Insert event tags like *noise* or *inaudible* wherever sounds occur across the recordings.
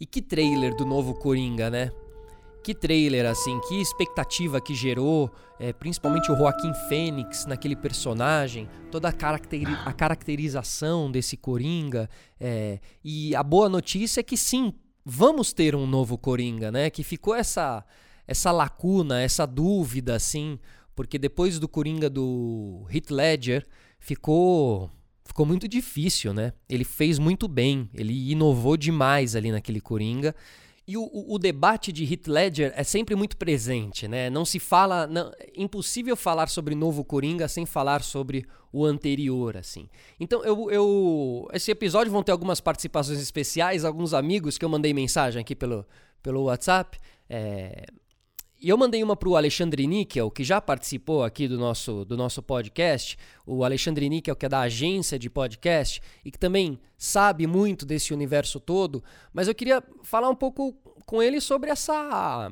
E que trailer do novo Coringa, né? Que trailer, assim, que expectativa que gerou, é, principalmente o Joaquim Fênix naquele personagem, toda a, caracteri a caracterização desse Coringa. É, e a boa notícia é que sim, vamos ter um novo Coringa, né? Que ficou essa, essa lacuna, essa dúvida, assim, porque depois do Coringa do Heath Ledger, ficou ficou muito difícil, né? Ele fez muito bem, ele inovou demais ali naquele Coringa. E o, o, debate de Heath Ledger é sempre muito presente, né? Não se fala, não, é impossível falar sobre novo Coringa sem falar sobre o anterior, assim. Então, eu, eu, esse episódio vão ter algumas participações especiais, alguns amigos que eu mandei mensagem aqui pelo, pelo WhatsApp. É, e eu mandei uma para o Alexandre Níquel, que já participou aqui do nosso, do nosso podcast, o Alexandre Níquel, que é da agência de podcast e que também sabe muito desse universo todo, mas eu queria falar um pouco com ele sobre essa,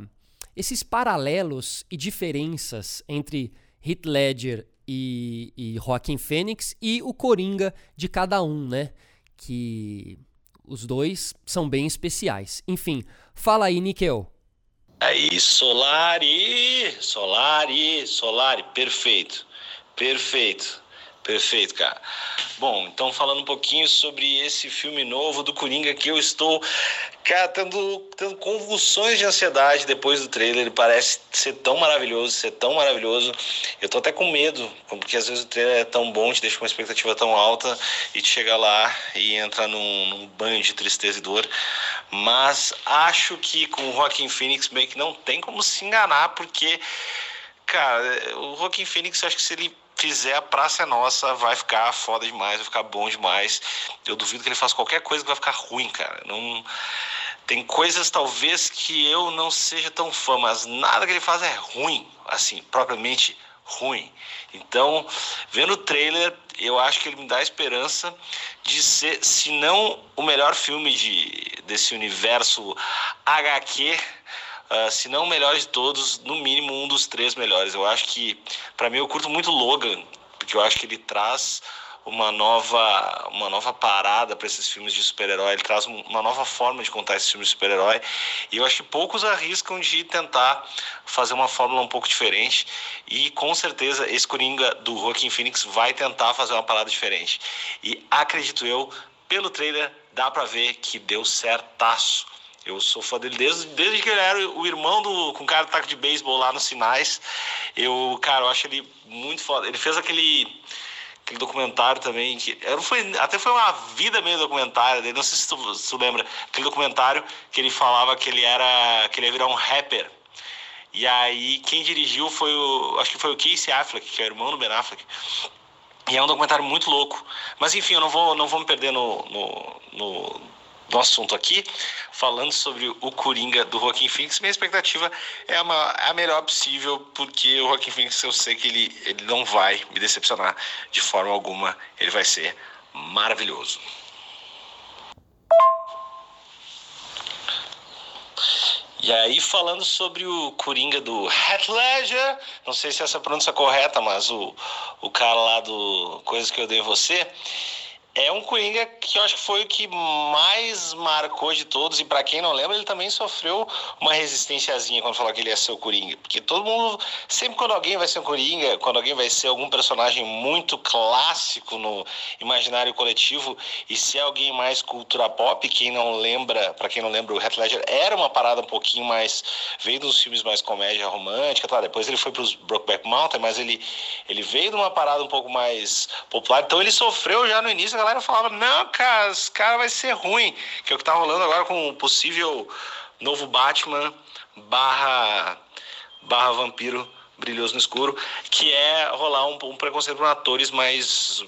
esses paralelos e diferenças entre Heath Ledger e, e Joaquim Fênix e o Coringa de cada um, né? Que os dois são bem especiais. Enfim, fala aí, Níquel. Aí, Solari, Solari, Solari, perfeito, perfeito, perfeito, cara. Bom, então falando um pouquinho sobre esse filme novo do Coringa que eu estou, cara, tendo, tendo convulsões de ansiedade depois do trailer. Ele parece ser tão maravilhoso, ser tão maravilhoso. Eu tô até com medo, porque às vezes o trailer é tão bom, te deixa com uma expectativa tão alta e te chega lá e entra num, num banho de tristeza e dor. Mas acho que com o Joaquim Phoenix meio que não tem como se enganar, porque, cara, o Joaquim Phoenix, acho que se ele fizer a Praça é Nossa, vai ficar foda demais, vai ficar bom demais. Eu duvido que ele faça qualquer coisa que vai ficar ruim, cara. Não. Tem coisas talvez que eu não seja tão fã, mas nada que ele faz é ruim, assim, propriamente ruim. Então, vendo o trailer, eu acho que ele me dá a esperança de ser, se não o melhor filme de, desse universo HQ, uh, se não o melhor de todos, no mínimo um dos três melhores. Eu acho que, para mim, eu curto muito Logan, porque eu acho que ele traz uma nova, uma nova parada para esses filmes de super-herói, ele traz uma nova forma de contar esses filmes de super-herói. E eu acho que poucos arriscam de tentar fazer uma fórmula um pouco diferente. E com certeza esse Coringa do Joaquin Phoenix vai tentar fazer uma parada diferente. E acredito eu, pelo trailer, dá para ver que deu certaço. Eu sou fã dele desde, desde que ele era o irmão do com cara de taco de beisebol lá nos sinais. Eu, cara, eu acho ele muito foda. Ele fez aquele aquele documentário também que era, foi, até foi uma vida meio documentário dele, não sei se tu, se tu lembra, aquele documentário que ele falava que ele era que ele ia virar um rapper. E aí quem dirigiu foi o, acho que foi o Casey Affleck, que é o irmão do Ben Affleck. E é um documentário muito louco. Mas enfim, eu não vou, não vou me perder no, no, no do assunto aqui, falando sobre o Coringa do Joaquim Phoenix. Minha expectativa é a, é a melhor possível, porque o Joaquim Phoenix eu sei que ele, ele não vai me decepcionar de forma alguma. Ele vai ser maravilhoso. E aí, falando sobre o Coringa do Heath Ledger, não sei se essa é pronúncia correta, mas o, o cara lá do Coisas que eu dei você, é um Coringa que eu acho que foi o que mais marcou de todos. E para quem não lembra, ele também sofreu uma resistênciazinha quando falou que ele ia ser o Coringa. Porque todo mundo, sempre quando alguém vai ser um Coringa, quando alguém vai ser algum personagem muito clássico no imaginário coletivo, e se é alguém mais cultura pop, quem não lembra, para quem não lembra, o Heath Ledger era uma parada um pouquinho mais. veio dos filmes mais comédia romântica, tá? depois ele foi para os Brokeback Mountain, mas ele, ele veio de uma parada um pouco mais popular. Então ele sofreu já no início galera falava, não, cara, esse cara vai ser ruim. Que é o que tá rolando agora com o possível novo Batman barra, barra vampiro brilhoso no escuro, que é rolar um, um preconceito por atores mais,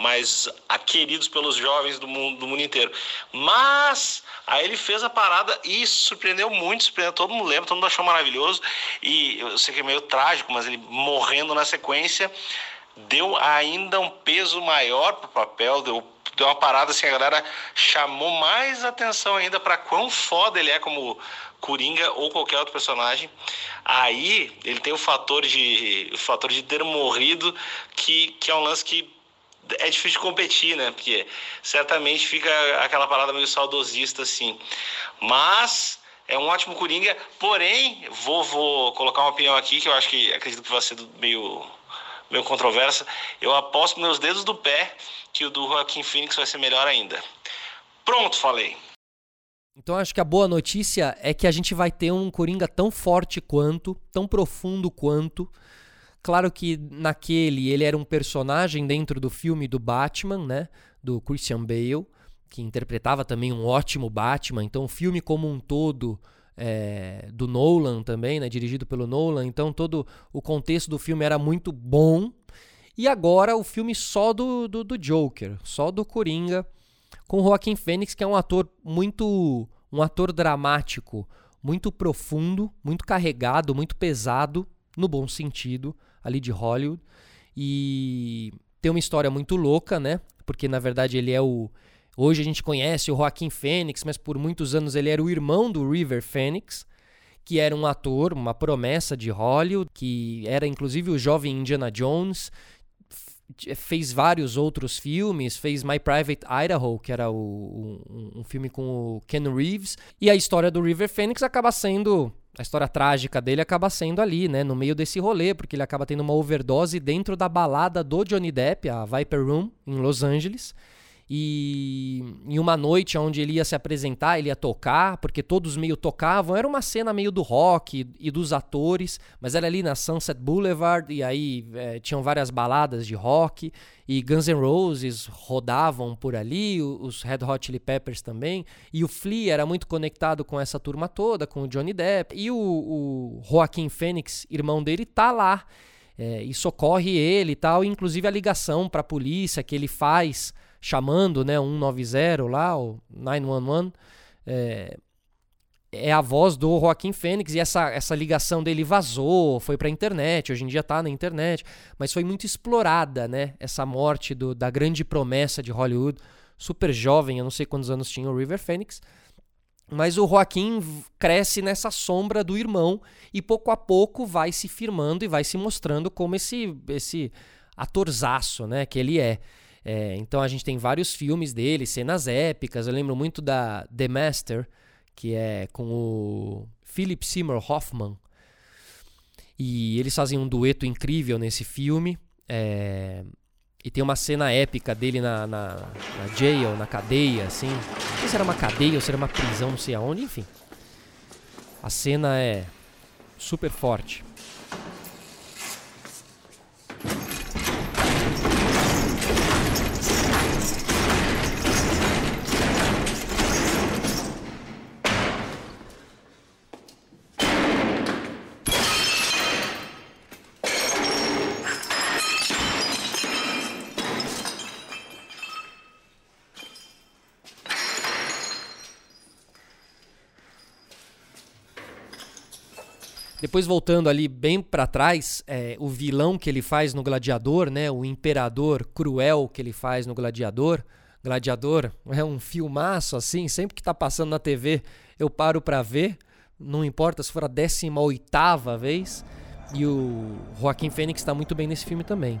mais aqueridos pelos jovens do mundo, do mundo inteiro. Mas aí ele fez a parada e surpreendeu muito, surpreendeu todo mundo lembra, todo mundo achou maravilhoso. E eu sei que é meio trágico, mas ele morrendo na sequência deu ainda um peso maior para o papel, deu, deu uma parada assim, a galera chamou mais atenção ainda para quão foda ele é como Coringa ou qualquer outro personagem. Aí ele tem o fator de o fator de ter morrido que, que é um lance que é difícil de competir, né? Porque certamente fica aquela parada meio saudosista assim. Mas é um ótimo Coringa, porém, vou, vou colocar uma opinião aqui que eu acho que acredito que vai ser meio, meio controversa. Eu aposto meus dedos do pé que o do Joaquim Phoenix vai ser melhor ainda. Pronto, falei. Então acho que a boa notícia é que a gente vai ter um Coringa tão forte quanto, tão profundo quanto. Claro que naquele ele era um personagem dentro do filme do Batman, né? Do Christian Bale, que interpretava também um ótimo Batman. Então o filme como um todo é, do Nolan também, né? Dirigido pelo Nolan. Então todo o contexto do filme era muito bom. E agora o filme só do, do, do Joker, só do Coringa com Joaquim Fênix, que é um ator muito. um ator dramático, muito profundo, muito carregado, muito pesado, no bom sentido, ali de Hollywood. E tem uma história muito louca, né? Porque na verdade ele é o. Hoje a gente conhece o Joaquim Fênix, mas por muitos anos ele era o irmão do River Phoenix, que era um ator, uma promessa de Hollywood, que era inclusive o jovem Indiana Jones, fez vários outros filmes, fez My Private Idaho, que era o, um, um, filme com o Ken Reeves, e a história do River Phoenix acaba sendo a história trágica dele acaba sendo ali, né, no meio desse rolê, porque ele acaba tendo uma overdose dentro da balada do Johnny Depp, a Viper Room, em Los Angeles. E em uma noite onde ele ia se apresentar, ele ia tocar, porque todos meio tocavam, era uma cena meio do rock e, dos atores, mas era ali na Sunset Boulevard, e aí é, tinham várias baladas de rock, e Guns N' Roses rodavam por ali, os Red Hot Chili Peppers também, e o Flea era muito conectado com essa turma toda, com o Johnny Depp, e o, o Joaquim Phoenix, irmão dele, tá lá, é, e socorre ele e tal, inclusive a ligação para a polícia que ele faz chamando, né, 190 lá, o 911, é, é a voz do Joaquim Fênix e essa, essa ligação dele vazou, foi pra internet, hoje em dia tá na internet, mas foi muito explorada, né, essa morte do, da grande promessa de Hollywood, super jovem, eu não sei quantos anos tinha o River Phoenix, mas o Joaquim cresce nessa sombra do irmão e pouco a pouco vai se firmando e vai se mostrando como esse, esse atorzaço, né, que ele é. É, então a gente tem vários filmes dele, cenas épicas. Eu lembro muito da The Master, que é com o Philip Seymour Hoffman. E eles fazem um dueto incrível nesse filme. É, e tem uma cena épica dele na, na, na jail, na cadeia, assim. Não sei se era uma cadeia ou se era uma prisão, não sei aonde, enfim. A cena é super forte. Depois voltando ali bem para trás, é, o vilão que ele faz no Gladiador, né, o imperador cruel que ele faz no Gladiador. Gladiador é um filmaço assim, sempre que tá passando na TV eu paro para ver, não importa se for a 18 oitava vez. E o Joaquim Fênix está muito bem nesse filme também.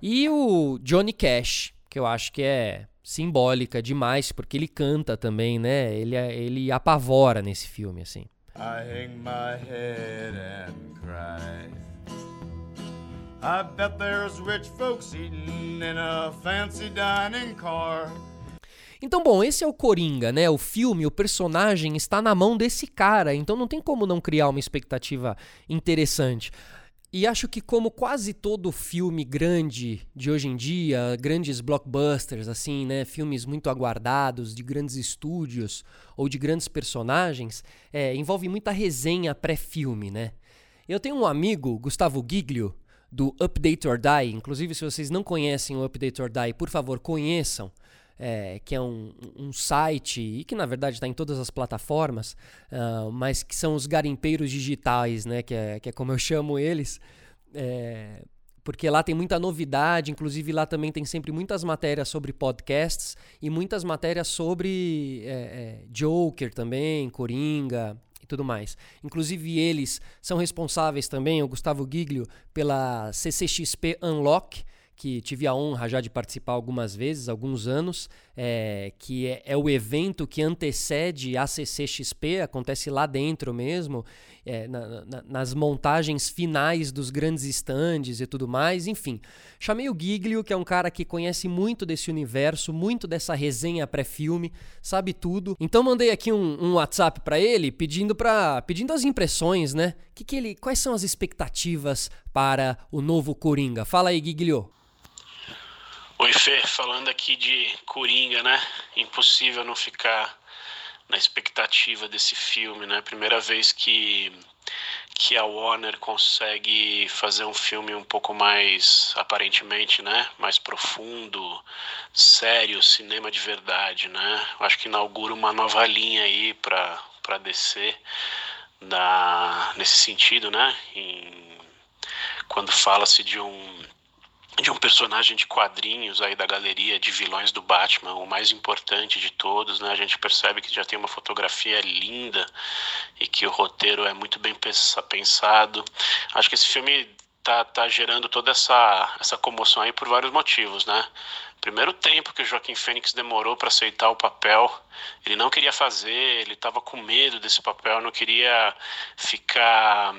E o Johnny Cash, que eu acho que é simbólica demais, porque ele canta também, né? Ele, é, ele apavora nesse filme, assim. I hang my head and cry. I bet there's rich folks eating in a fancy dining car. Então, bom, esse é o Coringa, né? O filme, o personagem está na mão desse cara, então não tem como não criar uma expectativa interessante. E acho que como quase todo filme grande de hoje em dia, grandes blockbusters assim, né, filmes muito aguardados de grandes estúdios ou de grandes personagens, é, envolve muita resenha pré-filme, né? Eu tenho um amigo, Gustavo Giglio, do Update or Die. Inclusive, se vocês não conhecem o Update or Die, por favor, conheçam é, que é um, um, site e que na verdade está em todas as plataformas, uh, mas que são os garimpeiros digitais, né? Que é, que é como eu chamo eles. É, porque lá tem muita novidade, inclusive lá também tem sempre muitas matérias sobre podcasts e muitas matérias sobre é, é, Joker também, Coringa e tudo mais. Inclusive eles são responsáveis também, o Gustavo Giglio, pela CCXP Unlock, que tive a honra já de participar algumas vezes, alguns anos, é, que é, é, o evento que antecede a CCXP, acontece lá dentro mesmo, é, na, na, nas montagens finais dos grandes estandes e tudo mais, enfim. Chamei o Giglio, que é um cara que conhece muito desse universo, muito dessa resenha pré-filme, sabe tudo. Então mandei aqui um, um WhatsApp para ele pedindo para pedindo as impressões, né? Que que ele, quais são as expectativas para o novo Coringa? Fala aí, Giglio. Oi, Fê, falando aqui de Coringa, né? Impossível não ficar na expectativa desse filme, né? Primeira vez que que a Warner consegue fazer um filme um pouco mais aparentemente, né, mais profundo, sério, cinema de verdade, né? Acho que inaugura uma nova linha aí para para descer na nesse sentido, né? Em, quando fala-se de um de um personagem de quadrinhos aí da galeria de vilões do Batman, o mais importante de todos, né? A gente percebe que já tem uma fotografia linda e que o roteiro é muito bem pensado. Acho que esse filme tá, tá gerando toda essa, essa comoção aí por vários motivos, né? Primeiro tempo que o Joaquim Fênix demorou para aceitar o papel, ele não queria fazer, ele estava com medo desse papel, não queria ficar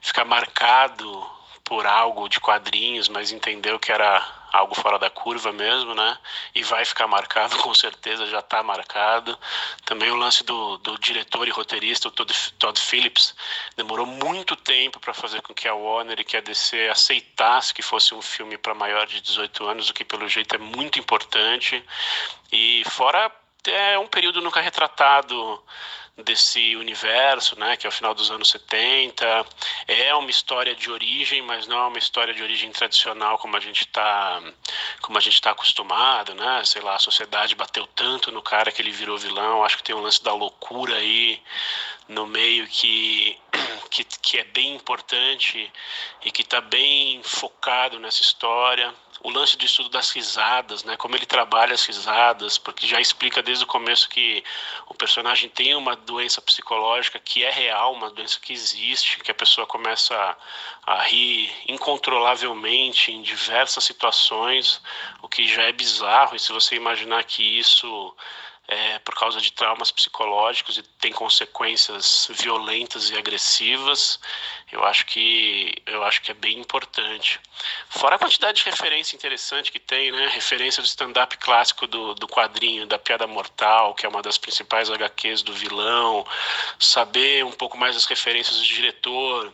ficar marcado por algo de quadrinhos, mas entendeu que era algo fora da curva mesmo, né? E vai ficar marcado, *laughs* com certeza já está marcado. Também o lance do, do diretor e roteirista, o Todd, Todd Phillips, demorou muito tempo para fazer com que a Warner e que a DC aceitasse que fosse um filme para maior de 18 anos, o que pelo jeito é muito importante. E fora é um período nunca retratado desse universo, né, que é o final dos anos 70. É uma história de origem, mas não é uma história de origem tradicional como a gente está como a gente está acostumado, né? Sei lá, a sociedade bateu tanto no cara que ele virou vilão. Acho que tem um lance da loucura aí no meio que *clears throat* que, que é bem importante e que está bem focado nessa história o lance do estudo das risadas, né? Como ele trabalha as risadas, porque já explica desde o começo que o personagem tem uma doença psicológica que é real, uma doença que existe, que a pessoa começa a, a rir incontrolavelmente em diversas situações, o que já é bizarro. E se você imaginar que isso é, por causa de traumas psicológicos e tem consequências violentas e agressivas, eu acho que eu acho que é bem importante. Fora a quantidade de referência interessante que tem, né? Referência do stand-up clássico do, do quadrinho, da Piada Mortal, que é uma das principais HQs do vilão, saber um pouco mais das referências do diretor,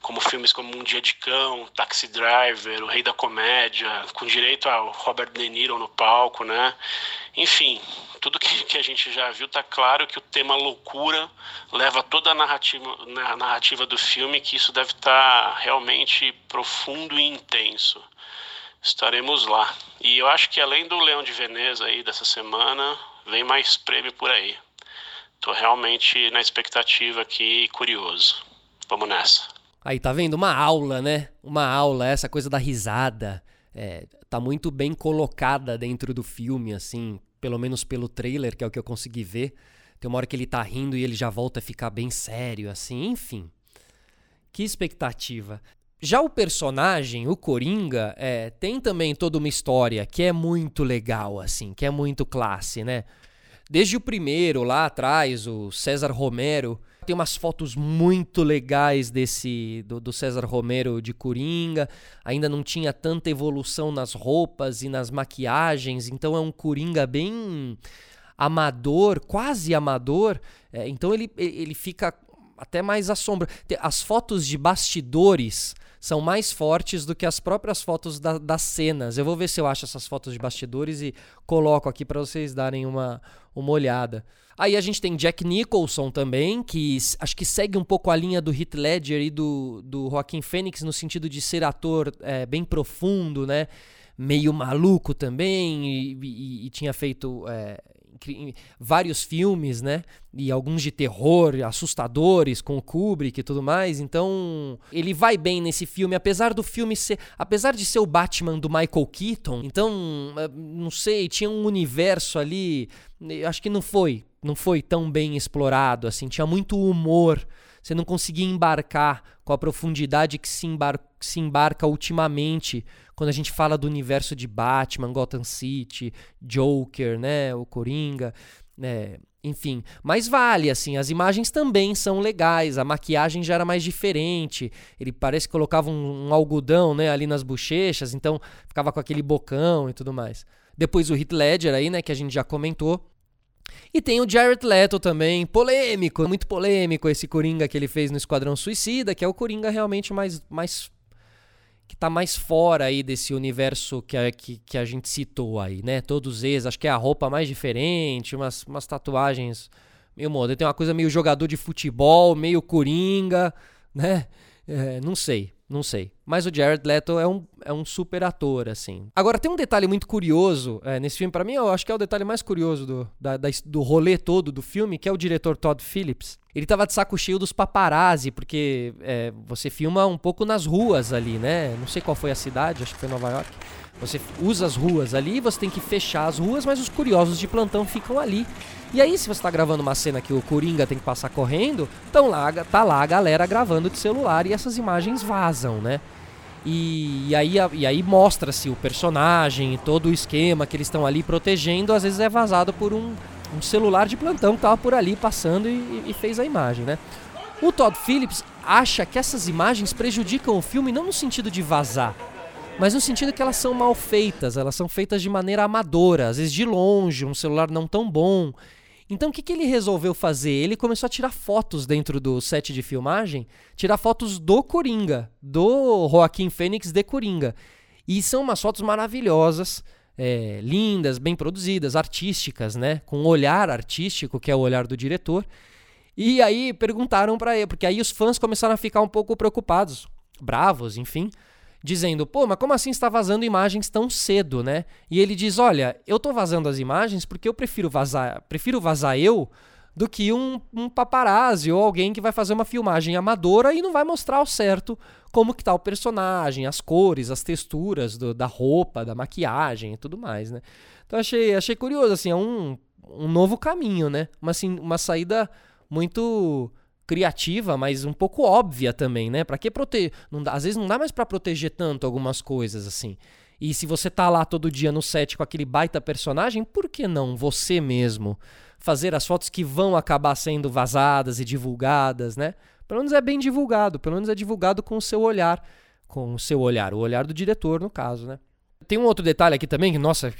como filmes como Um Dia de Cão, Taxi Driver, O Rei da Comédia, com direito ao Robert De Niro no palco, né? Enfim, tudo que, que a gente já viu tá claro que o tema loucura leva toda a narrativa, a narrativa do filme, que isso deve estar tá realmente profundo e intenso. Estaremos lá. E eu acho que além do Leão de Veneza aí dessa semana, vem mais prêmio por aí. Tô realmente na expectativa aqui curioso. Vamos nessa. Aí tá vendo? Uma aula, né? Uma aula, essa coisa da risada. É, tá muito bem colocada dentro do filme, assim, pelo menos pelo trailer, que é o que eu consegui ver. Tem uma hora que ele tá rindo e ele já volta a ficar bem sério, assim, enfim. Que expectativa. Já o personagem, o Coringa, é, tem também toda uma história que é muito legal, assim, que é muito classe, né? Desde o primeiro, lá atrás, o César Romero, tem umas fotos muito legais desse do, do, César Romero de Coringa. Ainda não tinha tanta evolução nas roupas e nas maquiagens, então é um Coringa bem amador, quase amador. É, então ele, ele fica até mais à sombra. As fotos de bastidores são mais fortes do que as próprias fotos da, das cenas. Eu vou ver se eu acho essas fotos de bastidores e coloco aqui para vocês darem uma, uma olhada. Aí a gente tem Jack Nicholson também, que acho que segue um pouco a linha do Heath Ledger e do, do Joaquin Phoenix no sentido de ser ator é, bem profundo, né? Meio maluco também, e, e, e tinha feito. É, vários filmes, né? E alguns de terror, assustadores, com o Kubrick e tudo mais. Então, ele vai bem nesse filme, apesar do filme ser. Apesar de ser o Batman do Michael Keaton. Então, eh, não sei, tinha um universo ali. Acho que não foi. Não foi tão bem explorado, assim. Tinha muito humor. Você não conseguia embarcar com a profundidade que se, embar se embarca ultimamente quando a gente fala do universo de Batman, Gotham City, Joker, né, o Coringa, né, enfim, mas vale, assim, as imagens também são legais, a maquiagem já era mais diferente, ele parece que colocava um, um algodão, né, ali nas bochechas, então ficava com aquele bocão e tudo mais. Depois o Heath Ledger aí, né, que a gente já comentou, e tem o Jared Leto também, polêmico, muito polêmico esse Coringa que ele fez no Esquadrão Suicida, que é o Coringa realmente mais, mais que tá mais fora aí desse universo que a, que, que a gente citou aí, né? Todos eles, acho que é a roupa mais diferente, umas, umas tatuagens meio moda. Tem uma coisa meio jogador de futebol, meio coringa, né? É, não sei. Não sei. Mas o Jared Leto é um, é um super ator, assim. Agora, tem um detalhe muito curioso é, nesse filme. para mim, eu acho que é o detalhe mais curioso do, da, da, do rolê todo do filme, que é o diretor Todd Phillips. Ele tava de saco cheio dos paparazzi, porque é, você filma um pouco nas ruas ali, né? Não sei qual foi a cidade, acho que foi Nova York. Você usa as ruas ali, você tem que fechar as ruas, mas os curiosos de plantão ficam ali. E aí, se você está gravando uma cena que o Coringa tem que passar correndo, então lá, tá lá a galera gravando de celular e essas imagens vazam, né? E, e aí, e aí mostra-se o personagem, todo o esquema que eles estão ali protegendo, às vezes é vazado por um, um celular de plantão que tava por ali passando e, e fez a imagem, né? O Todd Phillips acha que essas imagens prejudicam o filme não no sentido de vazar, mas no sentido que elas são mal feitas, elas são feitas de maneira amadora, às vezes de longe, um celular não tão bom. Então o que, que ele resolveu fazer? Ele começou a tirar fotos dentro do set de filmagem, tirar fotos do Coringa, do Joaquim Fênix de Coringa. E são umas fotos maravilhosas, é, lindas, bem produzidas, artísticas, né? Com um olhar artístico, que é o olhar do diretor. E aí perguntaram para ele, porque aí os fãs começaram a ficar um pouco preocupados, bravos, enfim dizendo: pô, mas como assim está vazando imagens tão cedo, né? E ele diz: olha, eu tô vazando as imagens porque eu prefiro vazar, prefiro vazar eu do que um, um paparazzi ou alguém que vai fazer uma filmagem amadora e não vai mostrar ao certo como que tá o personagem, as cores, as texturas do, da roupa, da maquiagem e tudo mais, né? Então achei, achei curioso, assim, é um, um novo caminho, né? Uma, assim, uma saída muito criativa, mas um pouco óbvia também, né? Para que proteger? Às vezes não dá mais para proteger tanto algumas coisas assim. E se você tá lá todo dia no set com aquele baita personagem, por que não você mesmo fazer as fotos que vão acabar sendo vazadas e divulgadas, né? Pelo menos é bem divulgado, pelo menos é divulgado com o seu olhar, com o seu olhar, o olhar do diretor no caso, né? Tem um outro detalhe aqui também que, nossa,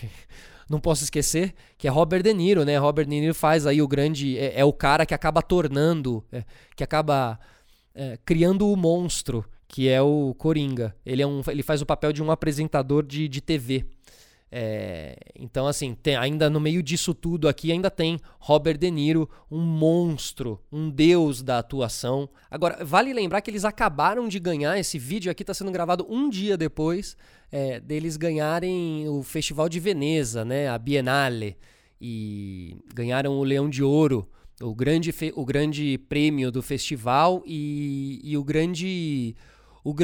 não posso esquecer, que é Robert De Niro, né? Robert De Niro faz aí o grande. É, é o cara que acaba tornando, é, que acaba é, criando o monstro, que é o Coringa. Ele, é um, ele faz o papel de um apresentador de, de TV. É, então, assim, tem, ainda no meio disso tudo aqui, ainda tem Robert De Niro, um monstro, um deus da atuação. Agora, vale lembrar que eles acabaram de ganhar, esse vídeo aqui está sendo gravado um dia depois é, deles ganharem o Festival de Veneza, né, a Biennale, e ganharam o Leão de Ouro, o grande, o grande prêmio do festival e, e o grande. O,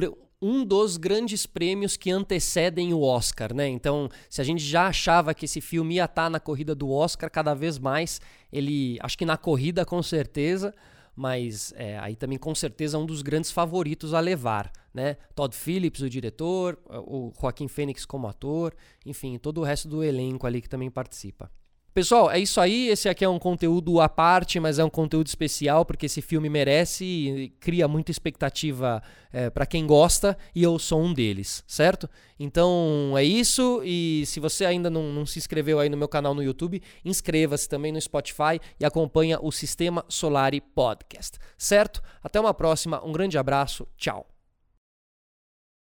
um dos grandes prêmios que antecedem o Oscar, né? Então, se a gente já achava que esse filme ia estar tá na corrida do Oscar, cada vez mais ele, acho que na corrida com certeza, mas é, aí também com certeza é um dos grandes favoritos a levar, né? Todd Phillips, o diretor, o Joaquim Fênix como ator, enfim, todo o resto do elenco ali que também participa. Pessoal, é isso aí. Esse aqui é um conteúdo à parte, mas é um conteúdo especial porque esse filme merece e cria muita expectativa é, para quem gosta e eu sou um deles, certo? Então é isso. E se você ainda não, não se inscreveu aí no meu canal no YouTube, inscreva-se também no Spotify e acompanha o Sistema Solari Podcast, certo? Até uma próxima. Um grande abraço. Tchau.